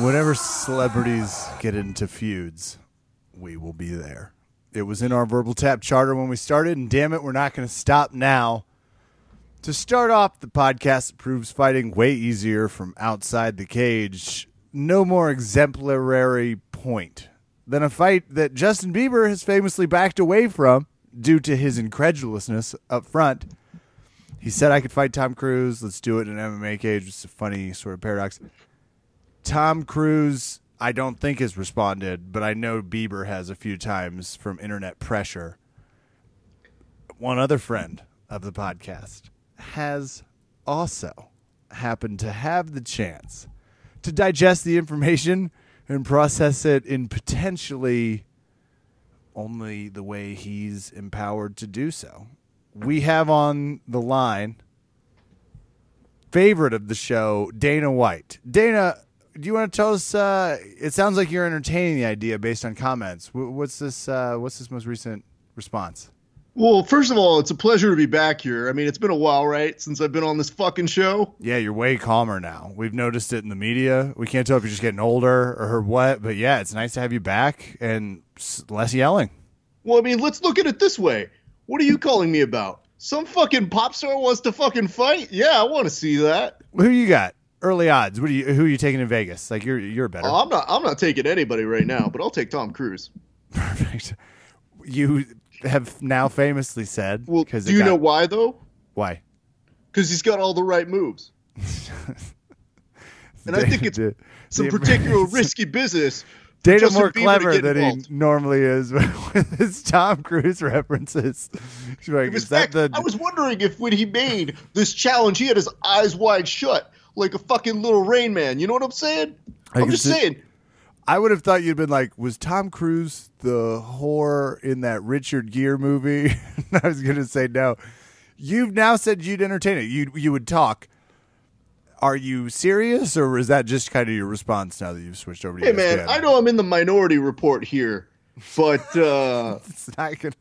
Whenever celebrities get into feuds, we will be there. It was in our verbal tap charter when we started, and damn it, we're not going to stop now. To start off the podcast proves fighting way easier from outside the cage, no more exemplary point than a fight that Justin Bieber has famously backed away from due to his incredulousness up front. He said I could fight Tom Cruise. Let's do it in an MMA cage. It's a funny sort of paradox. Tom Cruise, I don't think has responded, but I know Bieber has a few times from internet pressure. One other friend of the podcast has also happened to have the chance to digest the information and process it in potentially only the way he's empowered to do so. We have on the line favorite of the show, Dana White. Dana, do you want to tell us? Uh, it sounds like you're entertaining the idea based on comments. Wh- What's this? Uh, what's this most recent response? Well, first of all, it's a pleasure to be back here. I mean, it's been a while, right, since I've been on this fucking show. Yeah, you're way calmer now. We've noticed it in the media. We can't tell if you're just getting older or what, but yeah, it's nice to have you back and less yelling. Well, I mean, let's look at it this way. What are you calling me about? Some fucking pop star wants to fucking fight? Yeah, I want to see that. Who you got? Early odds. What do you? Who are you taking in Vegas? Like you're you're better. Oh, I'm not. I'm not taking anybody right now, but I'll take Tom Cruise. Perfect. You have now famously said. Well, do you got- know why though? why? Because he's got all the right moves, and I think it's some particular risky business. Justin more clever than involved. he normally is with his Tom Cruise references. Like, In is that fact, the? I was wondering if when he made this challenge, he had his eyes wide shut, like a fucking little Rain Man. You know what I'm saying? I I'm just saying. I would have thought you'd been like, was Tom Cruise the whore in that Richard Gere movie? I was going to say no. You've now said you'd entertain it. You you would talk. Are you serious, or is that just kind of your response now that you've switched over to Hey man, I know I'm in the minority report here, but uh, It's not gonna.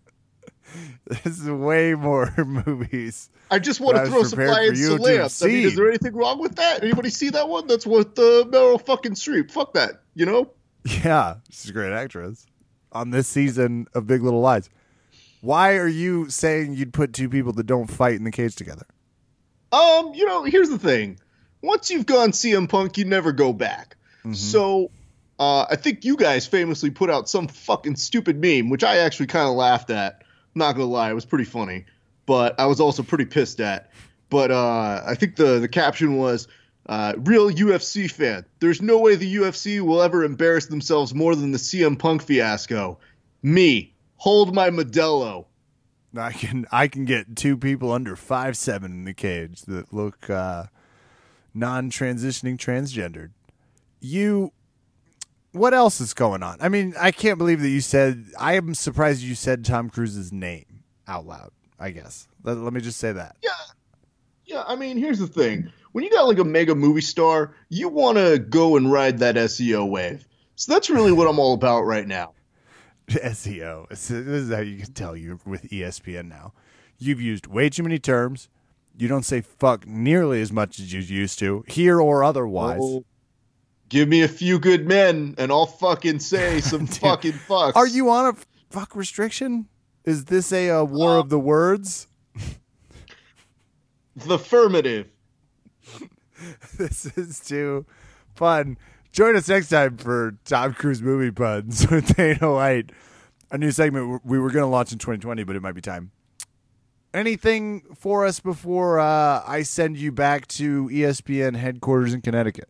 This is way more movies. I just want to throw some prepared for Lion to celebs. I mean, is there anything wrong with that? Anybody see that one? That's with uh, Meryl fucking Streep. Fuck that. You know? Yeah, she's a great actress on this season of Big Little Lies. Why are you saying you'd put two people that don't fight in the cage together? Um, you know, here's the thing. Once you've gone CM Punk, you never go back. So, uh, I think you guys famously put out some fucking stupid meme, which I actually kind of laughed at. Not gonna lie, it was pretty funny, but I was also pretty pissed at. But uh, I think the the caption was, uh, "Real UFC fan. There's no way the UFC will ever embarrass themselves more than the CM Punk fiasco. Me, hold my Modelo." I can I can get two people under five seven in the cage that look uh, non-transitioning transgendered. You, what else is going on? I mean, I can't believe that you said. I am surprised you said Tom Cruise's name out loud. I guess let, let me just say that. Yeah. Yeah, I mean, here's the thing. When you got like a mega movie star, you want to go and ride that SEO wave. So that's really what I'm all about right now. SEO. This is how you can tell you with ESPN now. You've used way too many terms. You don't say fuck nearly as much as you used to, here or otherwise. Oh, give me a few good men and I'll fucking say some fucking fucks. Are you on a fuck restriction? Is this a, uh war Uh, of the words? the affirmative? This is too fun. Join us next time for Tom Cruise movie puns with Dana White. A new segment we were going to launch in 2020, but it might be time. Anything for us before uh, I send you back to ESPN headquarters in Connecticut?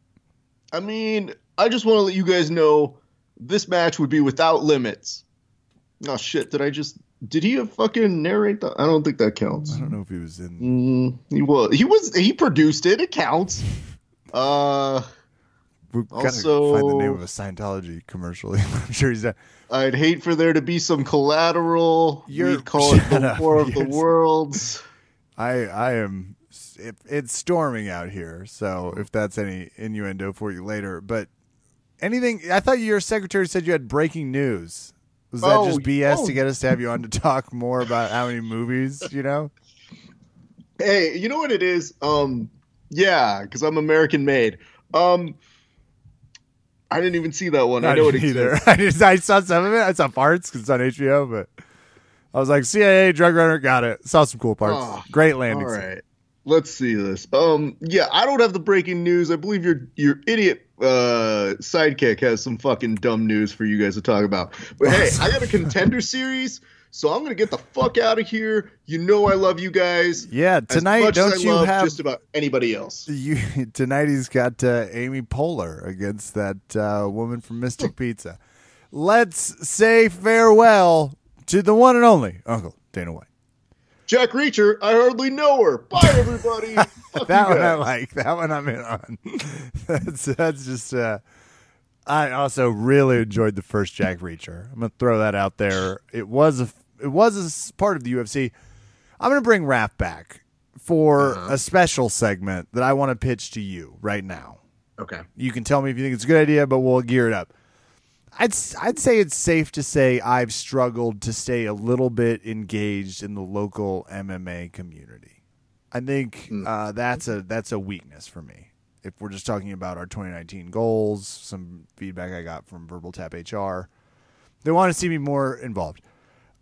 I mean, I just want to let you guys know this match would be without limits. Oh shit! Did I just? Did he fucking narrate that? I don't think that counts. I don't know if he was in. Mm, he was. He was. He produced it. It counts. Uh, We've got to Also- find the name of a Scientology commercial. I'm sure he's. Not. I'd hate for there to be some collateral. You're- We'd call it the up, War of the. Worlds. I I am. It, it's storming out here, so if that's any innuendo for you later, but anything. I thought your secretary said you had breaking news. Was that Oh, just BS oh. to get us to have you on to talk more about how many movies you know? Hey, you know what it is? Um, yeah, because I'm American made. Um, I didn't even see that one. I, I know it either. I, just, I saw some of it. I saw parts because it's on HBO, but I was like, CIA Drug Runner, got it. Saw some cool parts. Oh, Great landing. All right. Let's see this. Um, yeah, I don't have the breaking news. I believe your your idiot uh sidekick has some fucking dumb news for you guys to talk about. But hey, I got a contender series. So I'm gonna get the fuck out of here. You know I love you guys. Yeah, tonight don't you have just about anybody else? You tonight he's got uh, Amy Poehler against that uh, woman from Mystic Pizza. Let's say farewell to the one and only Uncle Dana White. Jack Reacher, I hardly know her. Bye, everybody. that one I like. That one I'm in on. that's that's just. Uh, I also really enjoyed the first Jack Reacher. I'm gonna throw that out there. It was a it was a part of the UFC. I'm gonna bring Raph back for uh-huh. a special segment that I want to pitch to you right now. Okay. You can tell me if you think it's a good idea, but we'll gear it up. I'd I'd say it's safe to say I've struggled to stay a little bit engaged in the local MMA community. I think hmm. uh, that's a that's a weakness for me if we're just talking about our 2019 goals, some feedback I got from Verbal Tap HR, they want to see me more involved.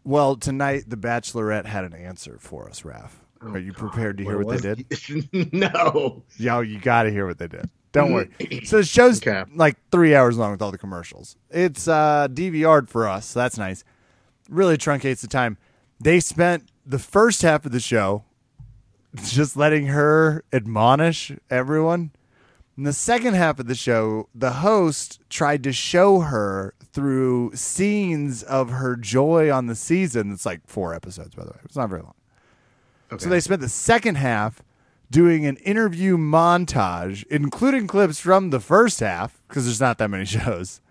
Well, tonight the Bachelorette had an answer for us, Raph. Oh, Are you prepared to hear what, what they did? no. Yo, you got to hear what they did. Don't worry. So the show's okay. like three hours long with all the commercials. It's uh, DVR'd for us, so that's nice. Really truncates the time. They spent the first half of the show just letting her admonish everyone in the second half of the show, the host tried to show her through scenes of her joy on the season. It's like four episodes, by the way. It's not very long. Okay. So they spent the second half doing an interview montage, including clips from the first half, because there's not that many shows.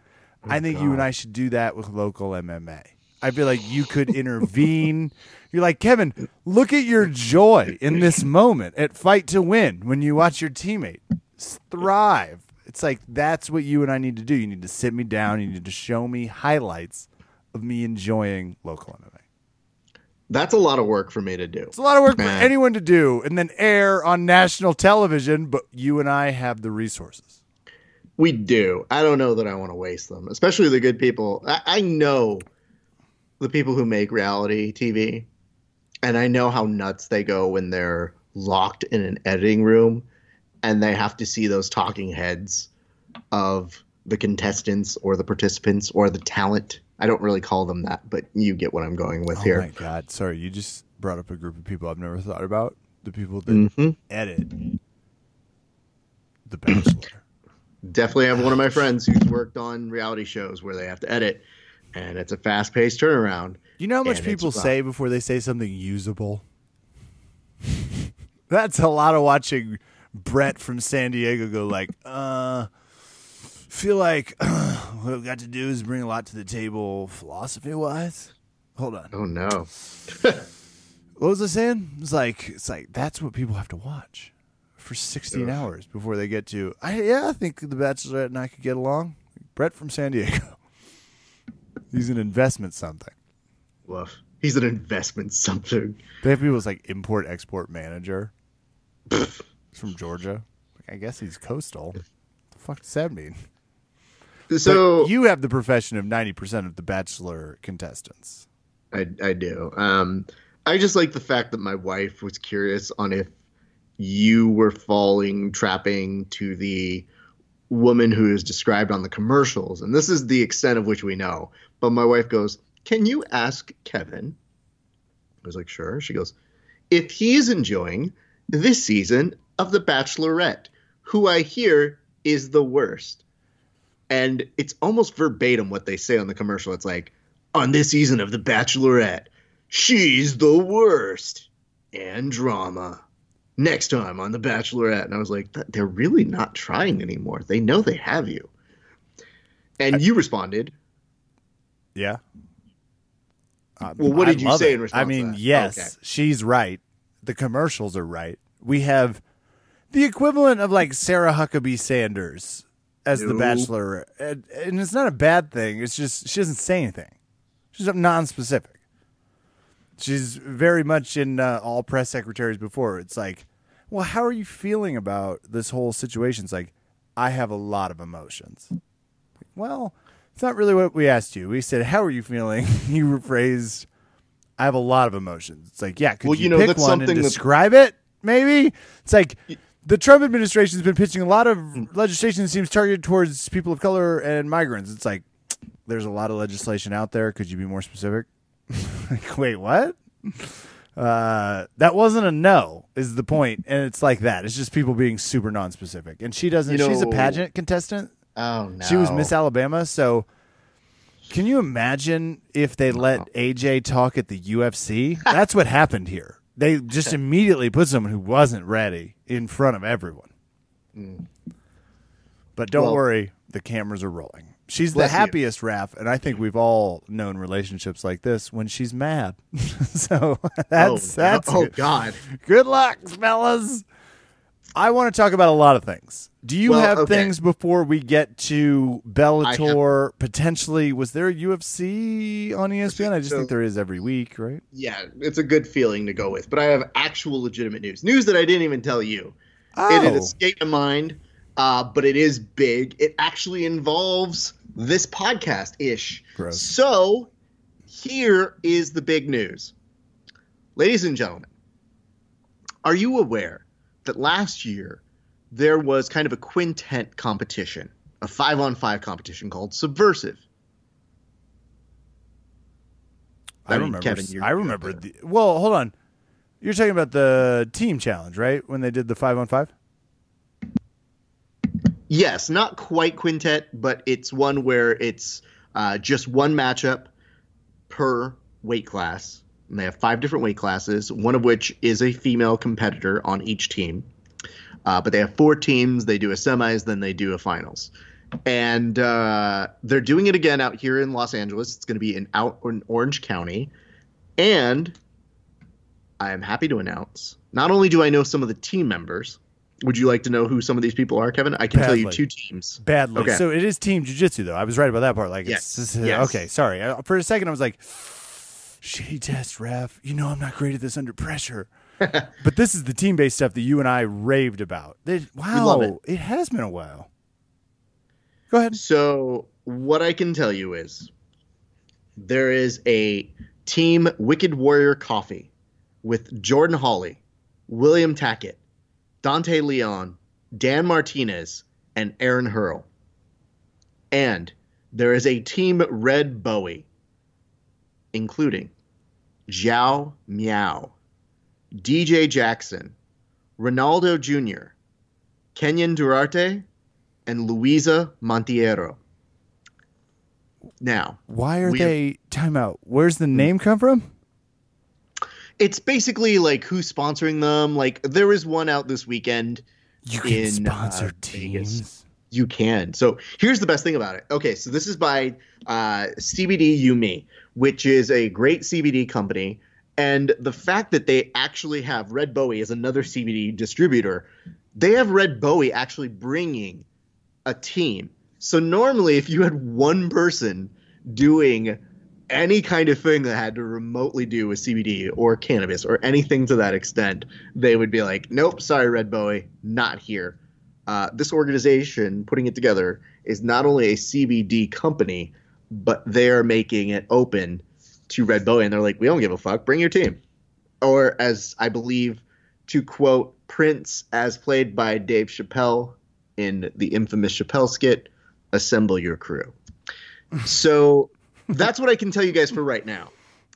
Oh, I think God. you and I should do that with local MMA. I feel like you could intervene. You're like, Kevin, look at your joy in this moment at Fight to Win when you watch your teammate thrive. It's like that's what you and I need to do. You need to sit me down. You need to show me highlights of me enjoying local MMA. That's a lot of work for me to do. It's a lot of work Man. for anyone to do and then air on national television, but you and I have the resources. We do. I don't know that I want to waste them, especially the good people. I, I know the people who make reality TV, and I know how nuts they go when they're locked in an editing room and they have to see those talking heads of the contestants or the participants or the talent. I don't really call them that, but you get what I'm going with oh here. Oh my god, sorry, you just brought up a group of people I've never thought about. The people that mm-hmm. edit The Bachelor. Definitely have one of my friends who's worked on reality shows where they have to edit, and it's a fast paced turnaround. You know how much people say before they say something usable? That's a lot of watching Brett from San Diego go like, uh, feel like uh, what I've got to do is bring a lot to the table philosophy wise. Hold on. Oh no. what was I saying? It's like it's like that's what people have to watch for 16 Ugh. hours before they get to. I yeah, I think the Bachelorette and I could get along. Brett from San Diego. He's an investment something. Woof. He's an investment something. They have people like import export manager. from Georgia. I guess he's coastal. the fuck does that mean? So but you have the profession of ninety percent of the Bachelor contestants. I I do. Um, I just like the fact that my wife was curious on if you were falling trapping to the woman who is described on the commercials, and this is the extent of which we know. But my wife goes, "Can you ask Kevin?" I was like, "Sure." She goes, "If he is enjoying this season of The Bachelorette, who I hear is the worst. And it's almost verbatim what they say on the commercial. It's like, on this season of The Bachelorette, she's the worst. And drama. Next time on The Bachelorette. And I was like, they're really not trying anymore. They know they have you. And I, you responded. Yeah. Uh, well, what did I you say it. in response? I mean, yes, okay. she's right. The commercials are right. We have the equivalent of like Sarah Huckabee Sanders as the Bachelor, and, and, it's not a bad thing. It's just she doesn't say anything. She's non-specific. She's very much in uh, all press secretaries before. It's like, well, how are you feeling about this whole situation? It's like, I have a lot of emotions. well, it's not really what we asked you. We said, how are you feeling? you rephrased, I have a lot of emotions. It's like, yeah, could Well, you, you know, pick one and something that- describe it? Maybe it's like the Trump administration has been pitching a lot of legislation that seems targeted towards people of color and migrants. It's like there's a lot of legislation out there. Could you be more specific? like, wait, what? Uh, that wasn't a no. Is the point, and it's like that. It's just people being super non-specific. And she doesn't. You she's a pageant contestant. Oh no. She was Miss Alabama, so can you imagine if they let AJ talk at the UFC? That's what happened here. They just immediately put someone who wasn't ready in front of everyone. Mm. But don't Well- worry, the cameras are rolling. She's the you. happiest, Raph, and I think we've all known relationships like this when she's mad. so oh, that's that's oh good. god. Good luck, fellas. I want to talk about a lot of things. Do you Well, have okay. things before we get to Bellator? Potentially, was there a UFC on ESPN? I just So- think there is every week, right? Yeah, it's a good feeling to go with. But I have actual legitimate news. News that I didn't even tell you. It Oh. had escaped my mind, uh, but it is big. It actually involves this podcast ish. So here is the big news. Ladies and gentlemen, are you aware that last year there was kind of a quintet competition, a five on five competition called Subversiv? I, I mean, remember. Kevin, I remember. The, well, hold on. You're talking about the team challenge, right? When they did the five on five. Yes, not quite quintet, but it's one where it's uh, just one matchup per weight class. And they have five different weight classes, one of which is a female competitor on each team. Uh, but they have four teams. They do a semis, then they do a finals. And uh, they're doing it again out here in Los Angeles. It's going to be in out in Orange County. And I am happy to announce not only do I know some of the team members, would you like to know who some of these people are, Kevin? I can tell you two teams. Badly. Okay. So it is team jujitsu, though. I was right about that part. Like, Yes. it's, it's- Yes. okay. Sorry. For a second, I was like, shitty test, ref. You know I'm not great at this under pressure. but this is the team based stuff that you and I raved about. They, wow, it. it has been a while. Go ahead. So what I can tell you is there is a team Wicked Warrior Coffee with Jordan Hawley, William Tackett, Dante Leon, Dan Martinez, and Aaron Hurl. And there is a team Red Bowie, including João Miyao, DJ Jackson, Ronaldo Jr., Kaynan Duarte, and Luiza Monteiro. Now, Why are they timeout? Where's the name come from? it's basically like who's sponsoring them. Like there is one out this weekend. You can in, sponsor uh, teams. Vegas. You can. So here's the best thing about it. Okay, so this is by uh, CBD Yumi, which is a great CBD company. And the fact that they actually have Red Bowie as another CBD distributor, they have Red Bowie actually bringing a team. So normally, if you had one person doing any kind of thing that had to remotely do with CBD or cannabis or anything to that extent, they would be like, nope, sorry, Red Bowie, not here. Uh, this organization putting it together is not only a CBD company, but they're making it open to Red Bowie. And they're like, we don't give a fuck, bring your team. Or, as I believe, to quote Prince, as played by Dave Chappelle in the infamous Chappelle skit, assemble your crew. So that's what I can tell you guys for right now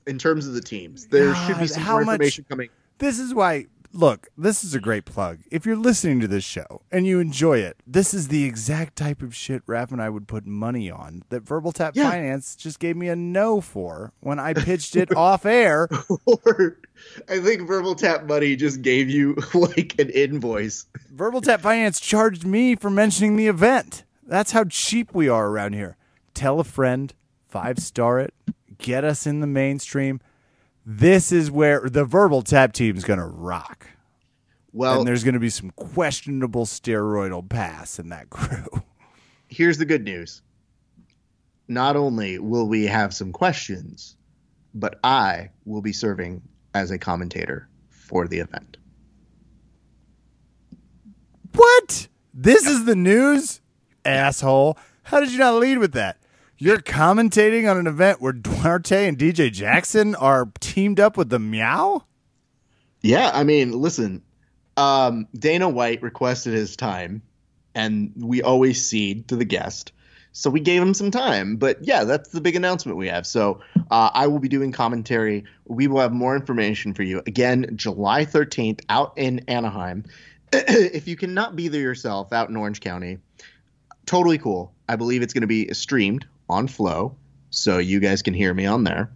in terms of the teams. There should be some more much- information coming. This is why. Look, this is a great plug. If you're listening to this show and you enjoy it, this is the exact type of shit Raph and I would put money on that Verbal Tap Yeah. Finance just gave me a no for when I pitched it off air. or I think Verbal Tap Money just gave you like an invoice. Verbal Tap Finance charged me for mentioning the event. That's how cheap we are around here. Tell a friend, five star it, get us in the mainstream. This is where the Verbal Tap team is going to rock. Well, and there's going to be some questionable steroidal pass in that crew. here's the good news. Not only will we have some questions, but I will be serving as a commentator for the event. What? This is the news? Asshole. How did you not lead with that? You're commentating on an event where Duarte and DJ Jackson are teamed up with the Meow? Yeah, I mean, listen, um, Dana White requested his time, and we always cede to the guest. So we gave him some time. But yeah, that's the big announcement we have. So uh, I will be doing commentary. We will have more information for you. Again, July 13th out in Anaheim. if you cannot be there yourself out in Orange County, totally cool. I believe it's going to be streamed on Flo. So you guys can hear me on there.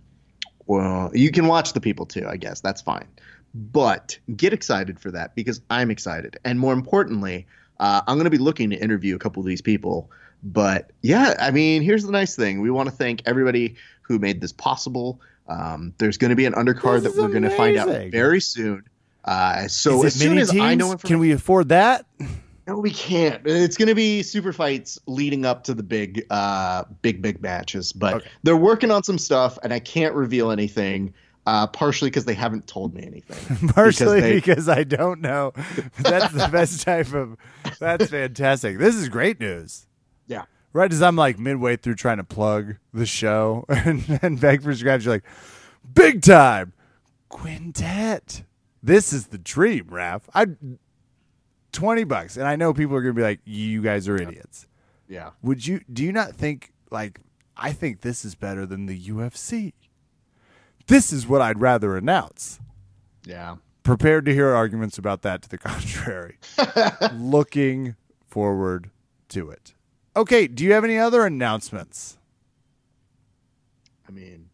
Well, you can watch the people too, I guess. That's fine. But get excited for that because I'm excited. And more importantly, uh, I'm going to be looking to interview a couple of these people. But yeah, I mean, here's the nice thing. We want to thank everybody who made this possible. Um, there's going to be an undercard This that we're going to find out very soon. Uh, so as soon as I know Can we afford that? No, we can't. It's going to be super fights leading up to the big, uh, big, big matches. But Okay. they're working on some stuff, and I can't reveal anything. Uh, partially because they haven't told me anything. Partially they- because, I don't know. That's the best type of. That's fantastic. This is great news. Yeah. Right as I'm like midway through trying to plug the show and, and beg for scraps, you're like, big time quintet. This is the dream, Raph. I twenty bucks, and I know people are gonna be like, "You guys are idiots." Yeah. Would you? Do you not think like I think this is better than the UFC? This is what I'd rather announce. Yeah. Prepared to hear arguments about that to the contrary. Looking forward to it. Okay, do you have any other announcements? I mean,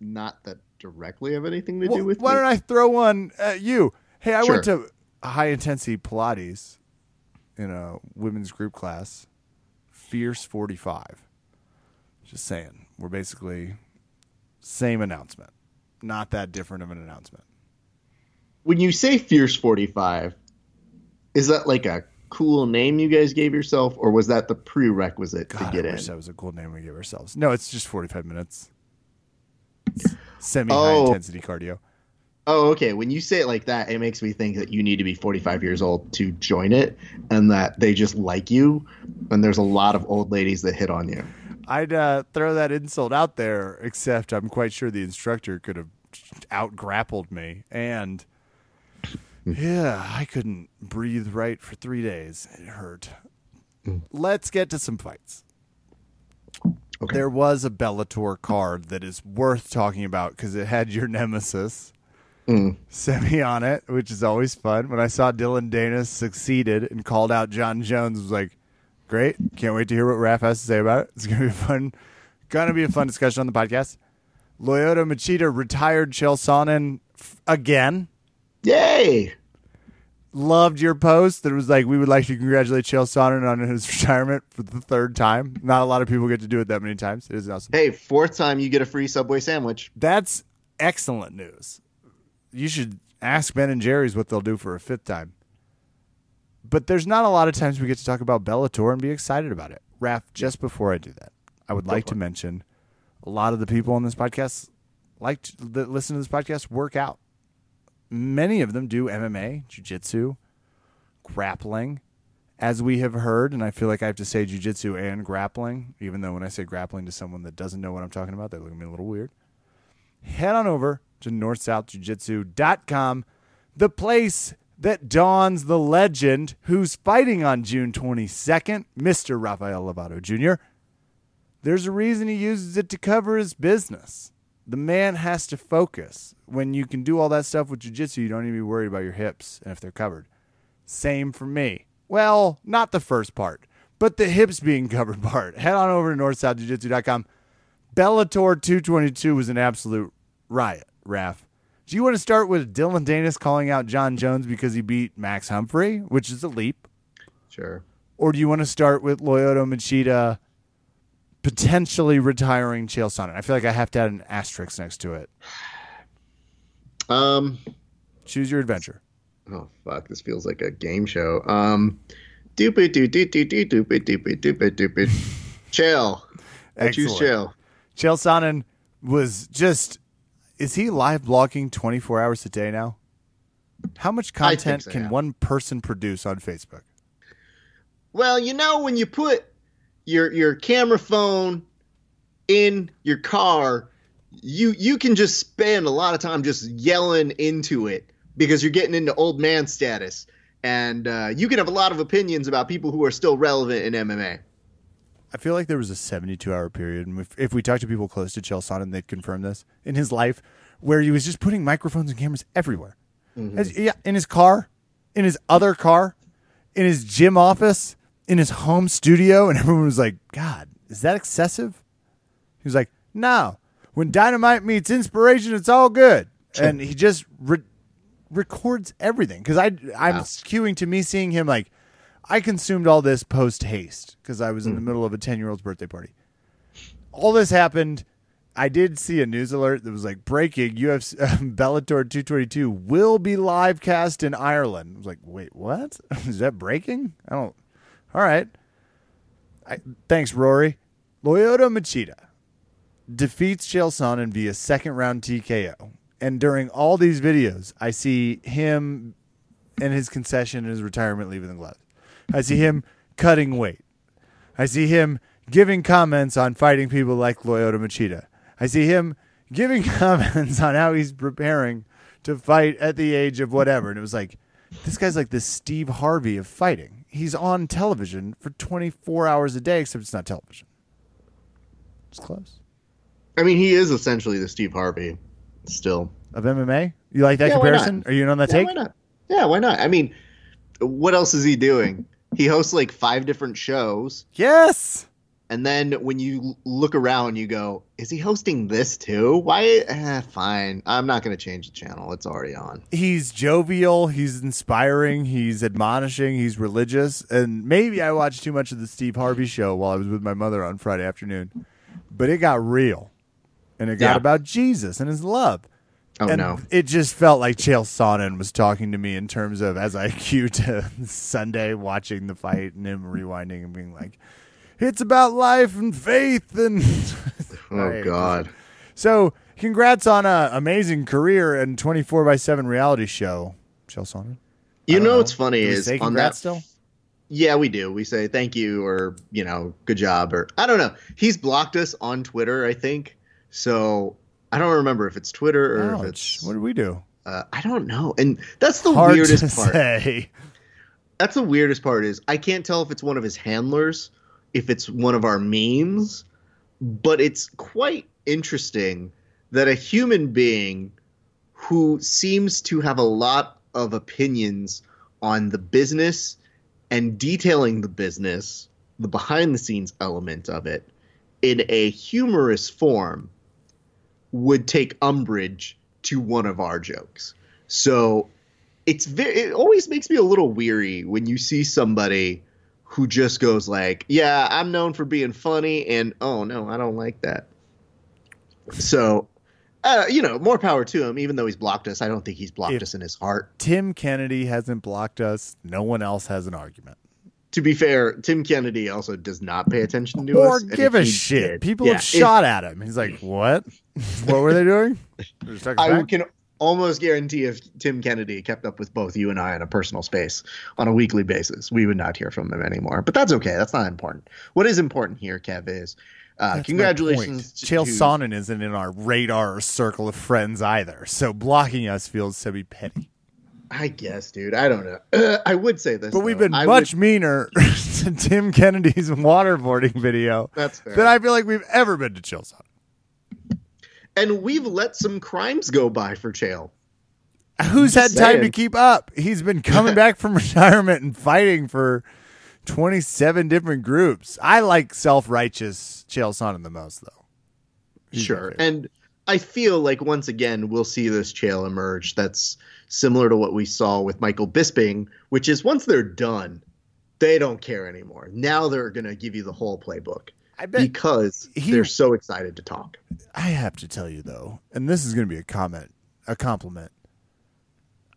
not that directly have anything to Wh- do with why me. don't I throw one at you? Hey, I went to high intensity Pilates in a women's group class, Fierce 45. Just saying, we're basically same announcement. Not that different of an announcement. when you say Fierce 45, is that like a cool name you guys gave yourself, or was that the prerequisite God, to I get in? that was a cool name we gave ourselves. No, it's just 45 minutes. Semi high Oh. intensity cardio. Oh, okay. When you say it like that, it makes me think that you need to be 45 years old to join it, and that they just like you, and there's a lot of old ladies that hit on you. I'd uh, throw that insult out there, except I'm quite sure the instructor could have out grappled me. And yeah, I couldn't breathe right for three days. It hurt. Let's get to some fights. Okay. There was a Bellator card that is worth talking about because it had your nemesis. Mm. Semi on it, which is always fun. When I saw Dillon Danis succeeded and called out Jon Jones, was like, great. Can't wait to hear what Raph has to say about it. It's gonna be fun. Gonna be a fun discussion on the podcast. Lyoto Machida retired Chael Sonnen f- again. Yay! Loved your post that was like, we would like to congratulate Chael Sonnen on his retirement for the third time. Not a lot of people get to do it that many times. It is awesome. Hey, fourth time you get a free Subway sandwich. That's excellent news. You should ask Ben and Jerry's what they'll do for a fifth time. But there's not a lot of times we get to talk about Bellator and be excited about it. Raph, just before I do that, I would like to mention a lot of the people on this podcast like to, that listen to this podcast work out. Many of them do MMA, jiu-jitsu, grappling, as we have heard, and I feel like I have to say jiu-jitsu and grappling, even though when I say grappling to someone that doesn't know what I'm talking about, they look at me a little weird head on over to northsouthjujitsu.com, the place that dawns the legend who's fighting on June 22nd, Mr. Rafael Lovato Jr. There's a reason he uses it to cover his business. The man has to focus. When you can do all that stuff with jiu-jitsu, you don't need to be worried about your hips and if they're covered. Same for me. Well, not the first part, but the hips being covered part. Head on over to northsouthjujitsu.com. Bellator 222 was an absolute riot, Raf. Do you want to start with Dillon Danis calling out Jon Jones because he beat Max Humphrey, which is a leap? Sure. Or do you want to start with Lyoto Machida potentially retiring Chael Sonnen? I feel like I have to add an asterisk next to it. Um. Choose your adventure. Oh fuck! This feels like a game show. Um. Doopy doo doo doo doo doopy doopy doopy doopy. Chill. I choose chill. Chael Sonnen was just. Is he live blogging 24 hours a day now? How much content so, can yeah. one person produce on Facebook? Well, you know when you put your your camera phone in your car, you you can just spend a lot of time just yelling into it because you're getting into old man status, and uh, you can have a lot of opinions about people who are still relevant in MMA. I feel like there was a 72 hour period, and if, if we talk to people close to Chael Sonnen, they'd confirm this in his life, where he was just putting microphones and cameras everywhere. Mm-hmm. As- yeah, in his car, in his other car, in his gym office, in his home studio, and everyone was like, "God, is that excessive?" He was like, "No, when dynamite meets inspiration, it's all good." And he just re- records everything because I I'm Wow. skewing to me seeing him like I consumed all this post haste because I was in the mm. middle of a 10 year old's birthday party. All this happened. I did see a news alert that was like breaking UFC Bellator 222 will be live cast in Ireland. I was like, wait, what? Is that breaking? I don't. All right. I, thanks, Rory. Lyoto Machida defeats Chael Sonnen via second round TKO. And during all these videos, I see him and his concession and his retirement leaving the gloves. I see him cutting weight. I see him giving comments on fighting people like Lyoto Machida. I see him giving comments on how he's preparing to fight at the age of whatever. And it was like, this guy's like the Steve Harvey of fighting. He's on television for 24 hours a day, except it's not television. It's close. I mean, he is essentially the Steve Harvey still. Of MMA? You like that Yeah, comparison? Are you in on that Yeah, take? why not? Yeah, why not? I mean, what else is he doing? He hosts like five different shows, Yes. and then when you look around, you go, "Is he hosting this too? Why? Eh, fine. I'm not going to change the channel. It's already on." He's jovial, he's inspiring, he's admonishing, he's religious, and maybe I watched too much of the Steve Harvey show while I was with my mother on Friday afternoon. But it got real. And it got Yeah. about Jesus and his love. Oh and no. it just felt like Chael Sonnen was talking to me in terms of as I cue to Sunday watching the fight and him rewinding and being like, "It's about life and faith." And Oh God. so, congrats on a amazing career and twenty four by seven reality show, Chael Sonnen. You don't know what's funny Do is on that. still. Yeah, we do. We say thank you or you know good job or I don't know. He's blocked us on Twitter, I think. So I don't remember if it's Twitter or if it's What did we do? uh, I don't know. And that's the Hard weirdest part. say. That's the weirdest part is I can't tell if it's one of his handlers, if it's one of our memes, but it's quite interesting that a human being who seems to have a lot of opinions on the business and detailing the business, the behind the scenes element of it, in a humorous form, would take umbrage to one of our jokes. So it's very it always makes me a little weary when you see somebody who just goes like, "Yeah, I'm known for being funny," and oh no, I don't like that. So, uh, you know, more power to him. Even though he's blocked us, I don't think he's blocked If- us in his heart. Tim Kennedy hasn't blocked us. No one else has an argument. To be fair, Tim Kennedy also does not pay attention to Or us. and give a shit. did- People yeah, have if- shot at him. He's like, "What? what were they doing?" They're just talking I back? can almost guarantee if Tim Kennedy kept up with both you and I in a personal space on a weekly basis, we would not hear from him anymore. But that's okay. That's not important. What is important here, Kev, is uh, That's congratulations point. to Chael Sonnen isn't in our radar or circle of friends either, so blocking us feels to be petty. I guess, dude. I don't know. I would say this, But we've been I much would- meaner to Tim Kennedy's waterboarding video That's fair. than I feel like we've ever been to Chael Sonnen. and we've let some crimes go by for Chael. Who's had Just time to keep up? He's been coming back from retirement and fighting for 27 different groups. I like self righteous Chael Sonnen the most, though. He's Sure. And I feel like once again we'll see this Chael emerge that's similar to what we saw with Michael Bisping, which is once they're done, they don't care anymore. Now they're going to give you the whole playbook I bet because he- they're so excited to talk. I have to tell you though, and this is going to be a comment, a compliment.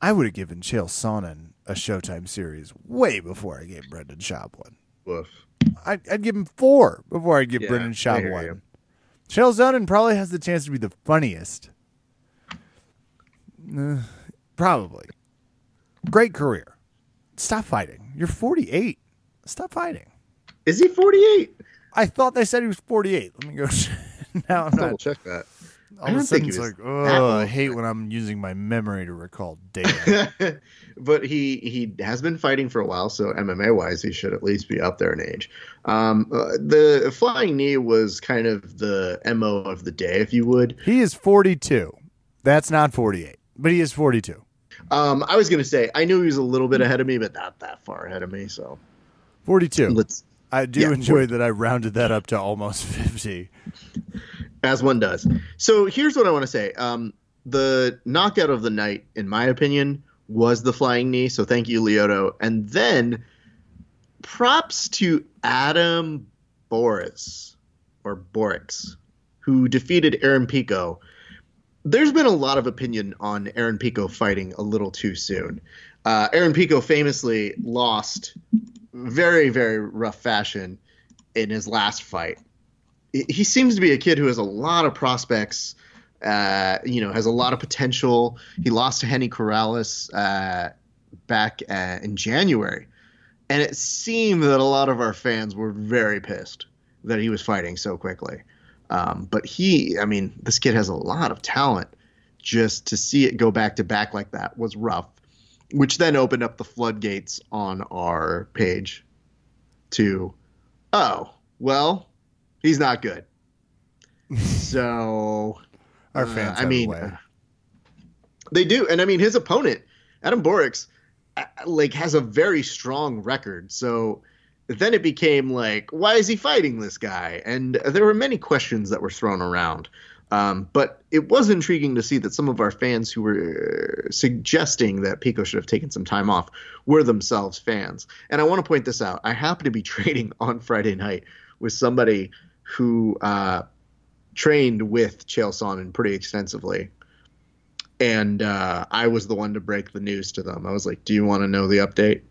I would have given Chael Sonnen a Showtime series way before I gave Brendan Schaub one. Woof. I'd, I'd give him four before I'd give Yeah, Brendan Schaub one. you. Chael Sonnen probably has the chance to be the funniest. Uh, probably. Great career. Stop fighting. You're 48. Stop fighting. Is he 48? I thought they said he was 48. Let me go. now I'm Double not. check that. All I of a don't sudden, think it's like, oh, I hate when I'm using my memory to recall data. but he he has been fighting for a while, so MMA wise, he should at least be up there in age. Um, uh, the flying knee was kind of the mo of the day, if you would. he is 42. That's not 48, but he is 42. Um, I was gonna say I knew he was a little bit ahead of me, but not that far ahead of me. So 42. let's, I do Yeah, enjoy that I rounded that up to almost 50. as one does. So here's what I want to say. Um, the knockout of the night, in my opinion, was the flying knee. So thank you, Lyoto. And then props to Adam Boris or Borics, who defeated Aaron Pico. There's been a lot of opinion on Aaron Pico fighting a little too soon. Uh, Aaron Pico famously lost very, very rough fashion in his last fight. He- seems to be a kid who has a lot of prospects. Uh, you know, has a lot of potential. He lost to Henry Corrales uh, back uh, in January, and it seemed that a lot of our fans were very pissed that he was fighting so quickly. Um, but he, I mean, this kid has a lot of talent. Just to see it go back to back like that was rough, which then opened up the floodgates on our page to, oh, well, he's not good. so, Our uh, fans I have a mean, uh, they do, and I mean, his opponent, Adam Borics, uh, like has a very strong record. So then it became like, why is he fighting this guy? And there were many questions that were thrown around. Um, but it was intriguing to see that some of our fans who were suggesting that Pico should have taken some time off were themselves fans. And I want to point this out. I happen to be trading on Friday night with somebody who uh, trained with Chael Sonnen pretty extensively. And uh, I was the one to break the news to them. I was like, "Do you want to know the update?"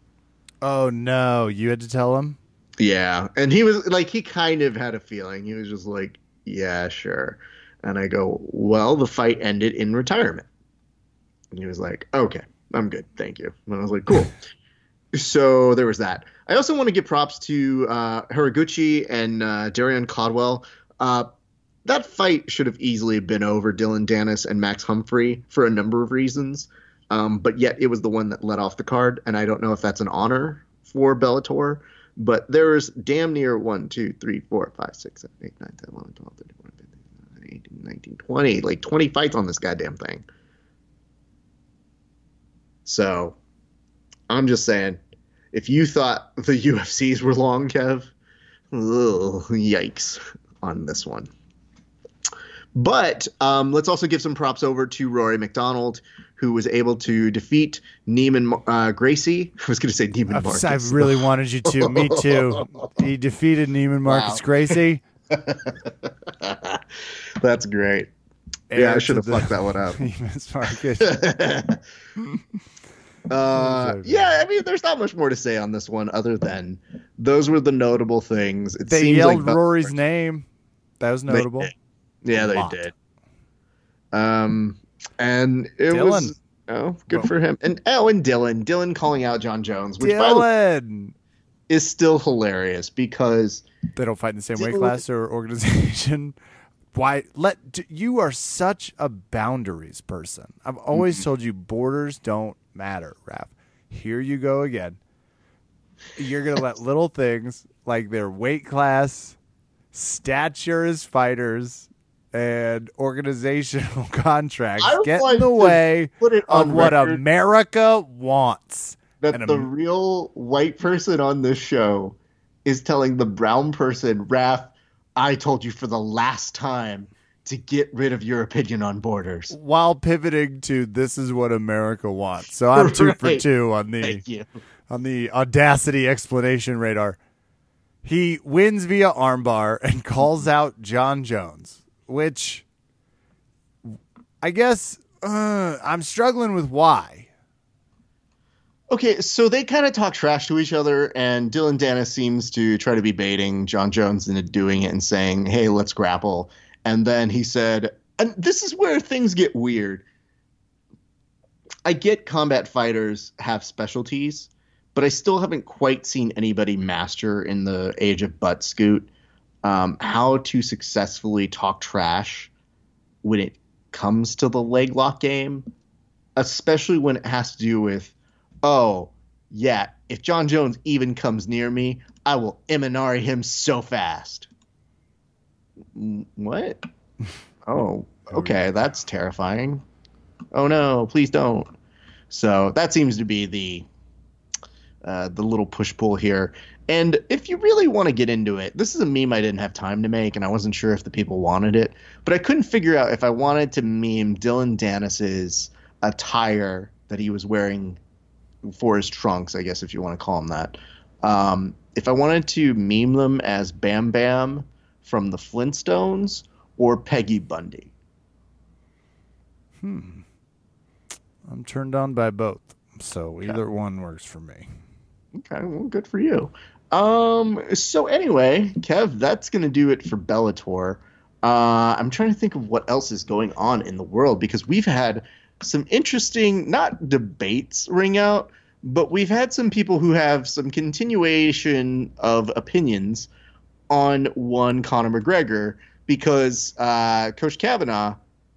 Oh, no. You had to tell him? Yeah, and he was like, he kind of had a feeling. He was just like, "Yeah, sure." And I go, "Well, the fight ended in retirement." And he was like, "Okay, I'm good, thank you." And I was like, "Cool." so there was that. I also want to give props to uh, Horiguchi and uh, Darrion Caldwell. Uh, that fight should have easily been over Dillon Danis and Max Humphrey for a number of reasons, um, but yet it was the one that let off the card, and I don't know if that's an honor for Bellator. But there is damn near 1, 2, 3, 4, 5, 6, 7, 8, 9, 10, 11, 12, 13, 14, 15, 16, 18, 19, 20. Like 20 fights on this goddamn thing. So I'm just saying, if you thought the UFCs were long, Kev, ugh, yikes on this one. But um, let's also give some props over to Rory MacDonald, who was able to defeat Neiman uh, Gracie. I was going to say Neiman I've- Marcus. I really wanted you to. Me too. He defeated Neiman Marcus Wow. Gracie. That's great. yeah, I should have fucked that one up. Neiman Marcus. uh, yeah, I mean, there's not much more to say on this one other than those were the notable things. It They seems yelled like Rory's name. That was notable. Yeah, they did. Um, and it Dillon. was oh, good Well- for him. And oh, and Dillon, Dillon calling out Jon Jones, which by the way Dillon. is still hilarious because They don't fight in the same weight class or organization. Why let you are such a boundaries person. I've always mm-hmm. told you borders don't matter, Raph. Here you go again. You're gonna let little things like their weight class, stature as fighters, and organizational contracts get like in the way put it of on what America wants. that and the a- real white person on this show is telling the brown person, Raph, I told you for the last time to get rid of your opinion on borders. While pivoting to this is what America wants. So I'm two for two on the on the audacity explanation radar. He wins via armbar and calls out Jon Jones, which I guess uh, I'm struggling with why. Okay, so they kind of talk trash to each other, and Dillon Danis seems to try to be baiting Jon Jones into doing it and saying, "Hey, let's grapple." And then he said, and this is where things get weird. I get combat fighters have specialties, but I still haven't quite seen anybody master in the age of butt scoot. Um, how to successfully talk trash when it comes to the leg lock game, especially when it has to do with, oh, yeah, if Jon Jones even comes near me, I will Imanari him so fast. What? Oh, okay, that's terrifying. Oh no, please don't. So that seems to be the uh, the little push pull here. And if you really want to get into it, this is a meme I didn't have time to make, and I wasn't sure if the people wanted it, but I couldn't figure out if I wanted to meme Dillon Danis's attire that he was wearing for his trunks, I guess if you want to call him that. Um, if I wanted to meme them as Bam Bam from the Flintstones or Peggy Bundy. Hmm. I'm turned on by both, so either one works for me. Okay, well, good for you. Um. So anyway, Kev, that's gonna do it for Bellator. Uh, I'm trying to think of what else is going on in the world because we've had some interesting, not debates ring out, but we've had some people who have some continuation of opinions on one Conor McGregor because uh, Coach Kavanagh,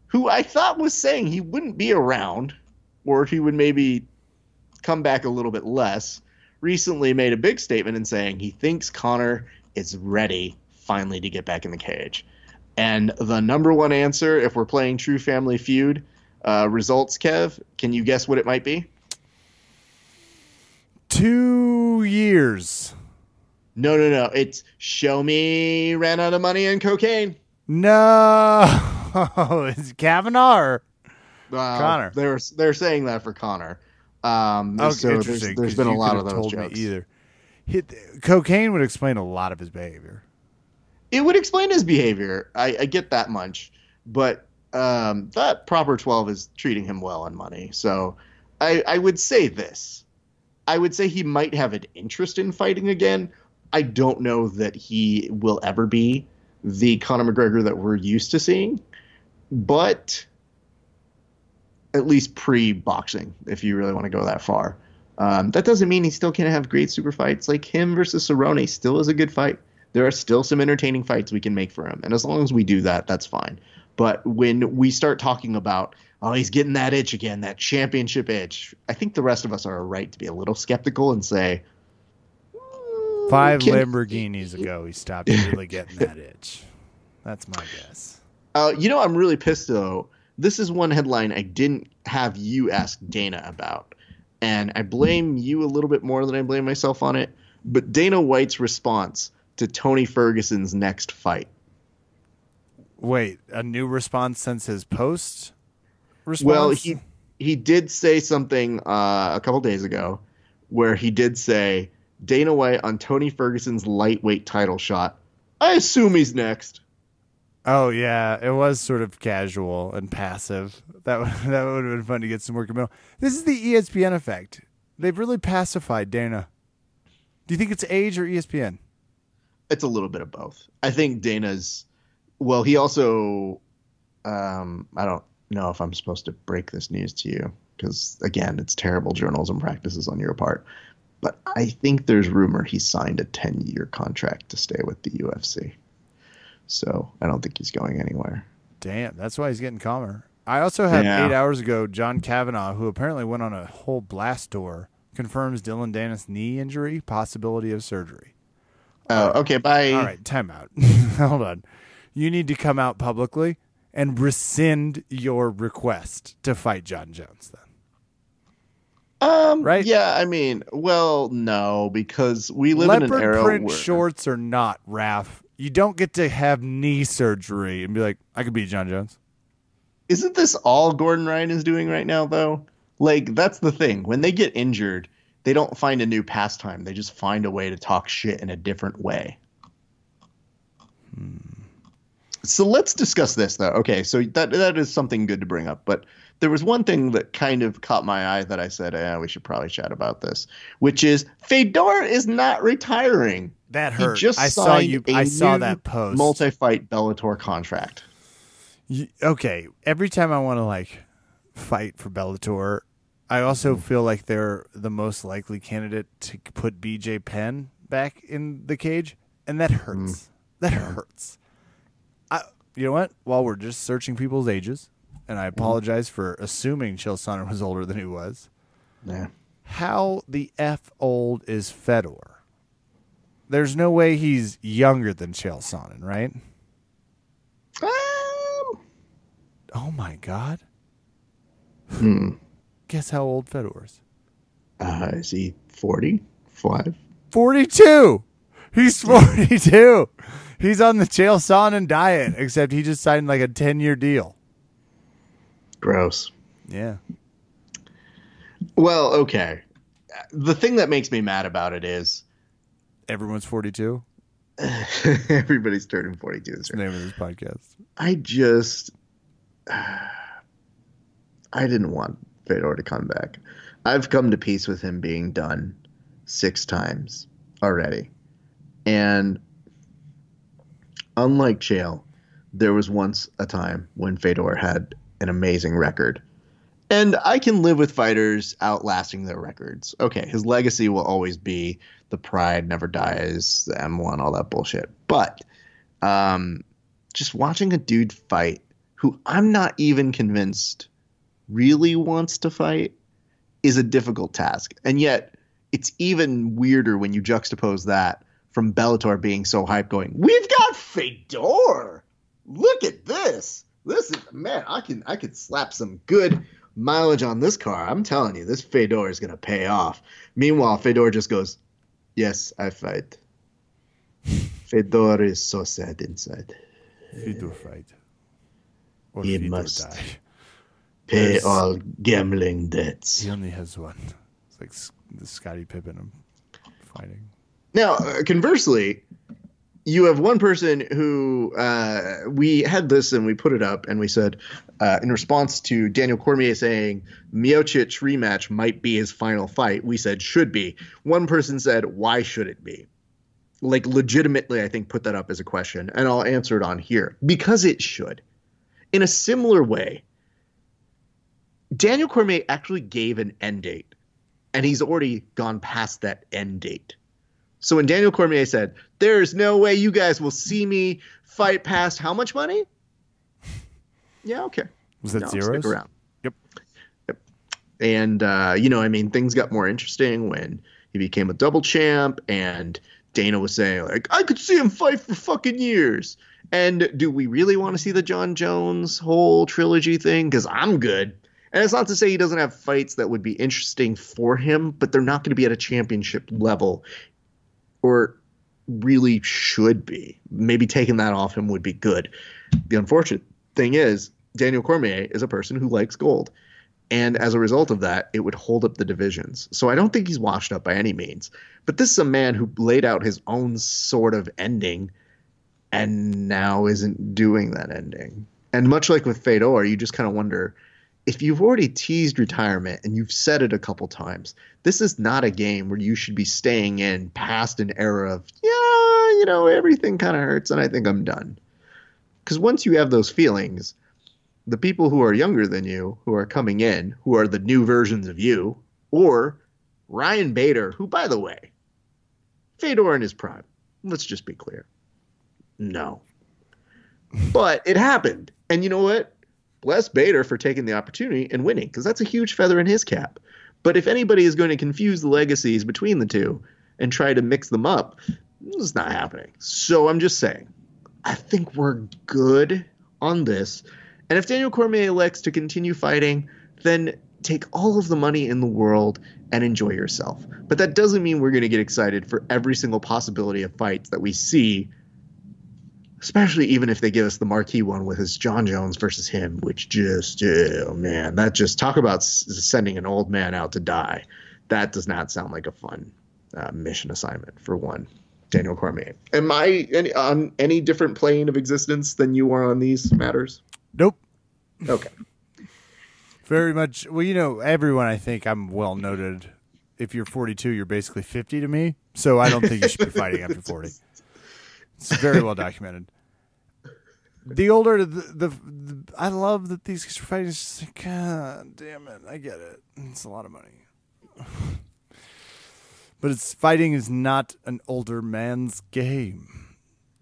who I thought was saying he wouldn't be around or he would maybe come back a little bit less, recently made a big statement in saying he thinks Conor is ready finally to get back in the cage. And the number one answer, if we're playing True Family Feud uh, results, Kev, can you guess what it might be? Two years. No, no, no. It's show me ran out of money and cocaine. No, it's Kavanagh. Or? Uh, Conor. They're they're saying that for Conor. Um, Oh, so there's, interesting. there's 'cause been a lot of those jokes. Either Hit, cocaine would explain a lot of his behavior. It would explain his behavior. I, I get that much, but um, that Proper Twelve is treating him well on money. So I I would say this. I would say he might have an interest in fighting again. I don't know that he will ever be the Conor McGregor that we're used to seeing, but at least pre-boxing, if you really want to go that far. Um, that doesn't mean he still can't have great super fights. Like him versus Cerrone still is a good fight. There are still some entertaining fights we can make for him, and as long as we do that, that's fine. But when we start talking about, oh, he's getting that itch again, that championship itch, I think the rest of us are right to be a little skeptical and say, "Mm, Five can- Lamborghinis ago, he stopped really getting that itch. That's my guess. Uh, you know, I'm really pissed though. This is one headline I didn't have you ask Dana about, and I blame you a little bit more than I blame myself on it. But Dana White's response to Tony Ferguson's next fight. Wait, a new response since his post response? Well, he he did say something uh, a couple days ago, where he did say Dana White on Tony Ferguson's lightweight title shot. I assume he's next. Oh yeah, it was sort of casual and passive. That would, that would have been fun to get some work in the middle. This is the ESPN effect. They've really pacified Dana. Do you think it's age or ESPN? it's a little bit of both. I think Dana's well, he also um I don't know if I'm supposed to break this news to you because again, it's terrible journalism practices on your part. But I think there's rumor he signed a 10-year contract to stay with the UFC. So, I don't think he's going anywhere. Damn, that's why he's getting calmer. I also have Yeah. eight hours ago John Kavanagh, who apparently went on a whole blast tour, confirms Dillon Danis knee injury, possibility of surgery. Oh, okay, bye. All right, time out. Hold on. You need to come out publicly and rescind your request to fight Jon Jones then. Um, Right? Yeah, I mean, well, no, because we live in an era print where shorts are not, Raf. You don't get to have knee surgery and be like, I could beat Jon Jones. Isn't this all Gordon Ryan is doing right now, though? Like, that's the thing. When they get injured, they don't find a new pastime. They just find a way to talk shit in a different way. Hmm. So let's discuss this, though. Okay, so that that is something good to bring up. But there was one thing that kind of caught my eye that I said, "Yeah, we should probably chat about this," which is Fedor is not retiring. That He hurt. just I saw you. I saw that post. Multi-fight Bellator contract. Y- okay, every time I want to like fight for Bellator, I also Mm-hmm. feel like they're the most likely candidate to put BJ Penn back in the cage, and that hurts. That hurts. I, you know what? While we're just searching people's ages, and I apologize for assuming Chael Sonnen was older than he was. Yeah. How the f old is Fedor? There's no way he's younger than Chael Sonnen, right? Um, Oh my god! hmm. Guess how old Fedor is? Uh, is he 45? 42. He's 42. He's on the Chael Sonnen diet, except he just signed like a 10 year deal. Gross. Yeah. Well, okay. The thing that makes me mad about it is Everyone's 42. everybody's turning 42 this the year. name of this podcast. I just. I didn't want Fedor to come back. I've come to peace with him being done six times already. And unlike Chael, there was once a time when Fedor had an amazing record. And I can live with fighters outlasting their records. Okay, his legacy will always be the pride never dies, the M1, all that bullshit. But um, just watching a dude fight who I'm not even convinced really wants to fight is a difficult task. And yet, it's even weirder when you juxtapose that from Bellator being so hyped, going, "We've got Fedor. Look at this. This is man. I can I could slap some good mileage on this car. I'm telling you, this Fedor is gonna pay off." Meanwhile, Fedor just goes, "Yes, I fight." Fedor is so sad inside. Fedor fight. Or He Fedor must. die. Pay Yes. all gambling debts. He only has one. It's like the Scottie Pippen of fighting. Now, uh, conversely, you have one person who uh, we had this and we put it up and we said, uh, in response to Daniel Cormier saying Miocic rematch might be his final fight, we said should be. One person said, why should it be? Like, legitimately, I think put that up as a question, and I'll answer it on here because it should. In a similar way, Daniel Cormier actually gave an end date, and he's already gone past that end date. So when Daniel Cormier said, "There's no way you guys will see me fight past how much money?" Yeah, okay. Was that No, zeros? Stick around. Yep. Yep. And uh, you know, I mean, things got more interesting when he became a double champ, and Dana was saying like, "I could see him fight for fucking years." And do we really want to see the Jon Jones whole trilogy thing? Because I'm good. And it's not to say he doesn't have fights that would be interesting for him, but they're not going to be at a championship level, or really should be. Maybe taking that off him would be good. The unfortunate thing is, Daniel Cormier is a person who likes gold. And as a result of that, it would hold up the divisions. So I don't think he's washed up by any means. But this is a man who laid out his own sort of ending and now isn't doing that ending. And much like with Fedor, you just kind of wonder if you've already teased retirement and you've said it a couple times, this is not a game where you should be staying in past an era of, yeah, you know, everything kind of hurts and I think I'm done. Because once you have those feelings, the people who are younger than you, who are coming in, who are the new versions of you, or Ryan Bader, who, by the way, Fedor in his prime. Let's just be clear. No. But it happened. And you know what? Bless Bader for taking the opportunity and winning, because that's a huge feather in his cap. But if anybody is going to confuse the legacies between the two and try to mix them up, it's not happening. So I'm just saying, I think we're good on this. And if Daniel Cormier elects to continue fighting, then take all of the money in the world and enjoy yourself. But that doesn't mean we're going to get excited for every single possibility of fights that we see, especially even if they give us the marquee one with his Jon Jones versus him, which just, oh man, that just talk about sending an old man out to die. That does not sound like a fun uh, mission assignment for one. Daniel Cormier. Am I any, on any different plane of existence than you are on these matters? Nope. Okay. Very much. Well, you know, everyone, I think I'm well noted. If you're 42, you're basically 50 to me. So I don't think you should be fighting after 40. It's very well documented. The older the, the, the I love that these guys are fighting. It's just like, God damn it. I get it. It's a lot of money. but it's fighting is not an older man's game.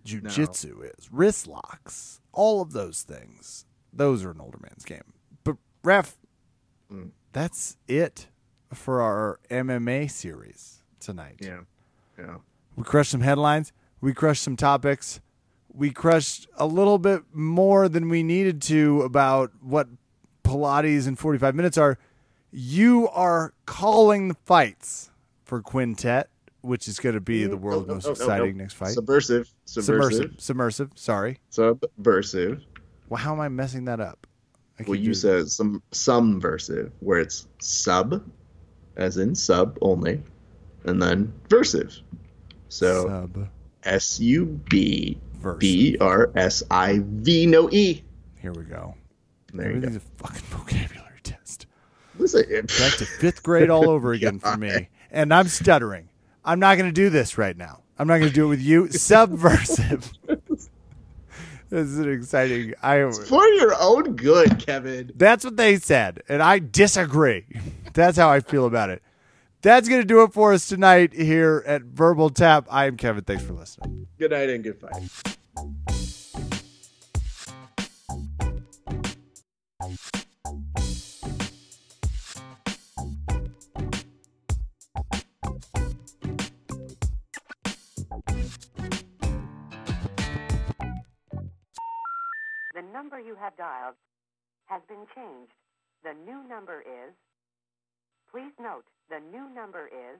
jujitsu is, wrist locks, all of those things. Those are an older man's game. But ref, Mm. that's it for our MMA series tonight. Yeah. Yeah. We crushed some headlines. We crushed some topics. We crushed a little bit more than we needed to about what Pilates in 45 minutes are. You are calling the fights for Quintet, which is going to be the world's No, no, most no, exciting next fight. Subversiv. Subversiv. Submersive. Submersive. Sorry. Subversiv. Well, how am I messing that up? I Well, you said some subversive, where it's sub, as in sub only, and then versive. So Sub. S U B. B R S I V no E. Here we go. There you go. a fucking vocabulary test. Listen, Back to fifth grade all over again for me. And I'm stuttering. I'm not going to do this right now. I'm not going to do it with you. Subversiv. this is an exciting. I. for your own good, Kevin. That's what they said, and I disagree. That's how I feel about it. That's going to do it for us tonight here at Verbal Tap. I am Kevin. Thanks for listening. Good night and good fight. The number you have dialed has been changed. The new number is. Please note, the new number is